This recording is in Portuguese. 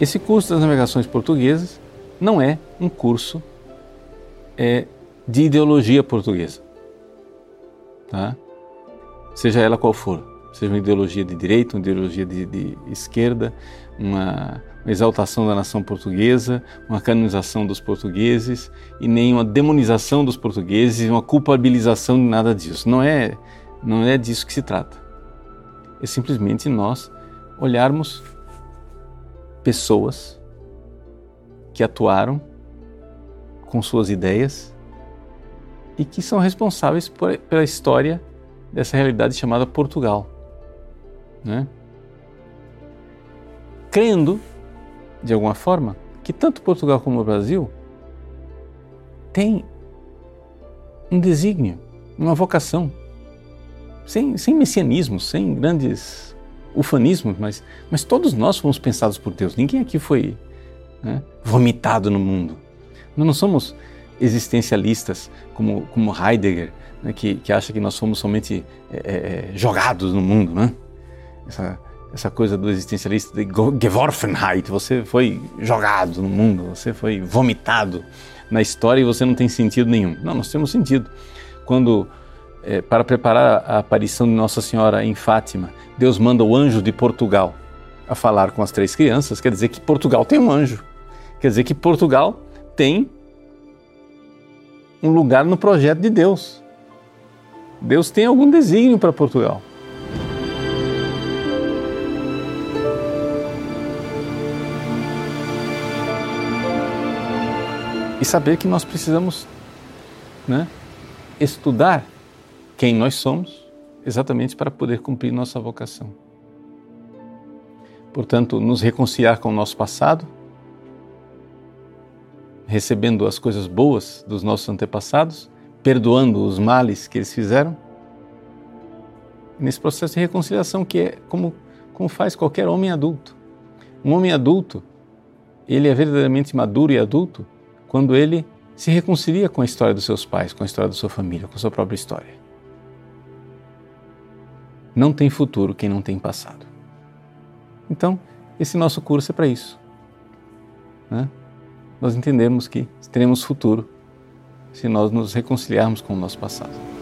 esse curso das navegações portuguesas não é um curso é, de ideologia portuguesa, tá? seja ela qual for, seja uma ideologia de direita, uma ideologia de, de esquerda, uma, uma exaltação da nação portuguesa, uma canonização dos portugueses e nem uma demonização dos portugueses, uma culpabilização de nada disso. Não é, não é disso que se trata. É simplesmente nós olharmos pessoas que atuaram com suas ideias e que são responsáveis por, pela história dessa realidade chamada Portugal. Né? Crendo, de alguma forma, que tanto Portugal como o Brasil têm um desígnio, uma vocação, sem, sem messianismo, sem grandes ufanismos, mas, mas todos nós fomos pensados por Deus. Ninguém aqui foi né, vomitado no mundo. Nós não somos existencialistas como, como Heidegger, né, que, que acha que nós somos somente é, é, é, jogados no mundo, né? Essa, essa coisa do existencialista de Geworfenheit, você foi jogado no mundo, você foi vomitado na história e você não tem sentido nenhum. Não, nós temos sentido. Quando, é, para preparar a aparição de Nossa Senhora em Fátima, Deus manda o anjo de Portugal a falar com as três crianças, quer dizer que Portugal tem um anjo. Quer dizer que Portugal tem um lugar no projeto de Deus. Deus tem algum desígnio para Portugal. E saber que nós precisamos né, estudar quem nós somos, exatamente para poder cumprir nossa vocação. Portanto, nos reconciliar com o nosso passado, recebendo as coisas boas dos nossos antepassados, perdoando os males que eles fizeram. Nesse processo de reconciliação que é como, como faz qualquer homem adulto. Um homem adulto, ele é verdadeiramente maduro e adulto quando ele se reconcilia com a história dos seus pais, com a história da sua família, com a sua própria história. Não tem futuro quem não tem passado. Então, esse nosso curso é para isso. Né? nós entendemos que teremos futuro se nós nos reconciliarmos com o nosso passado.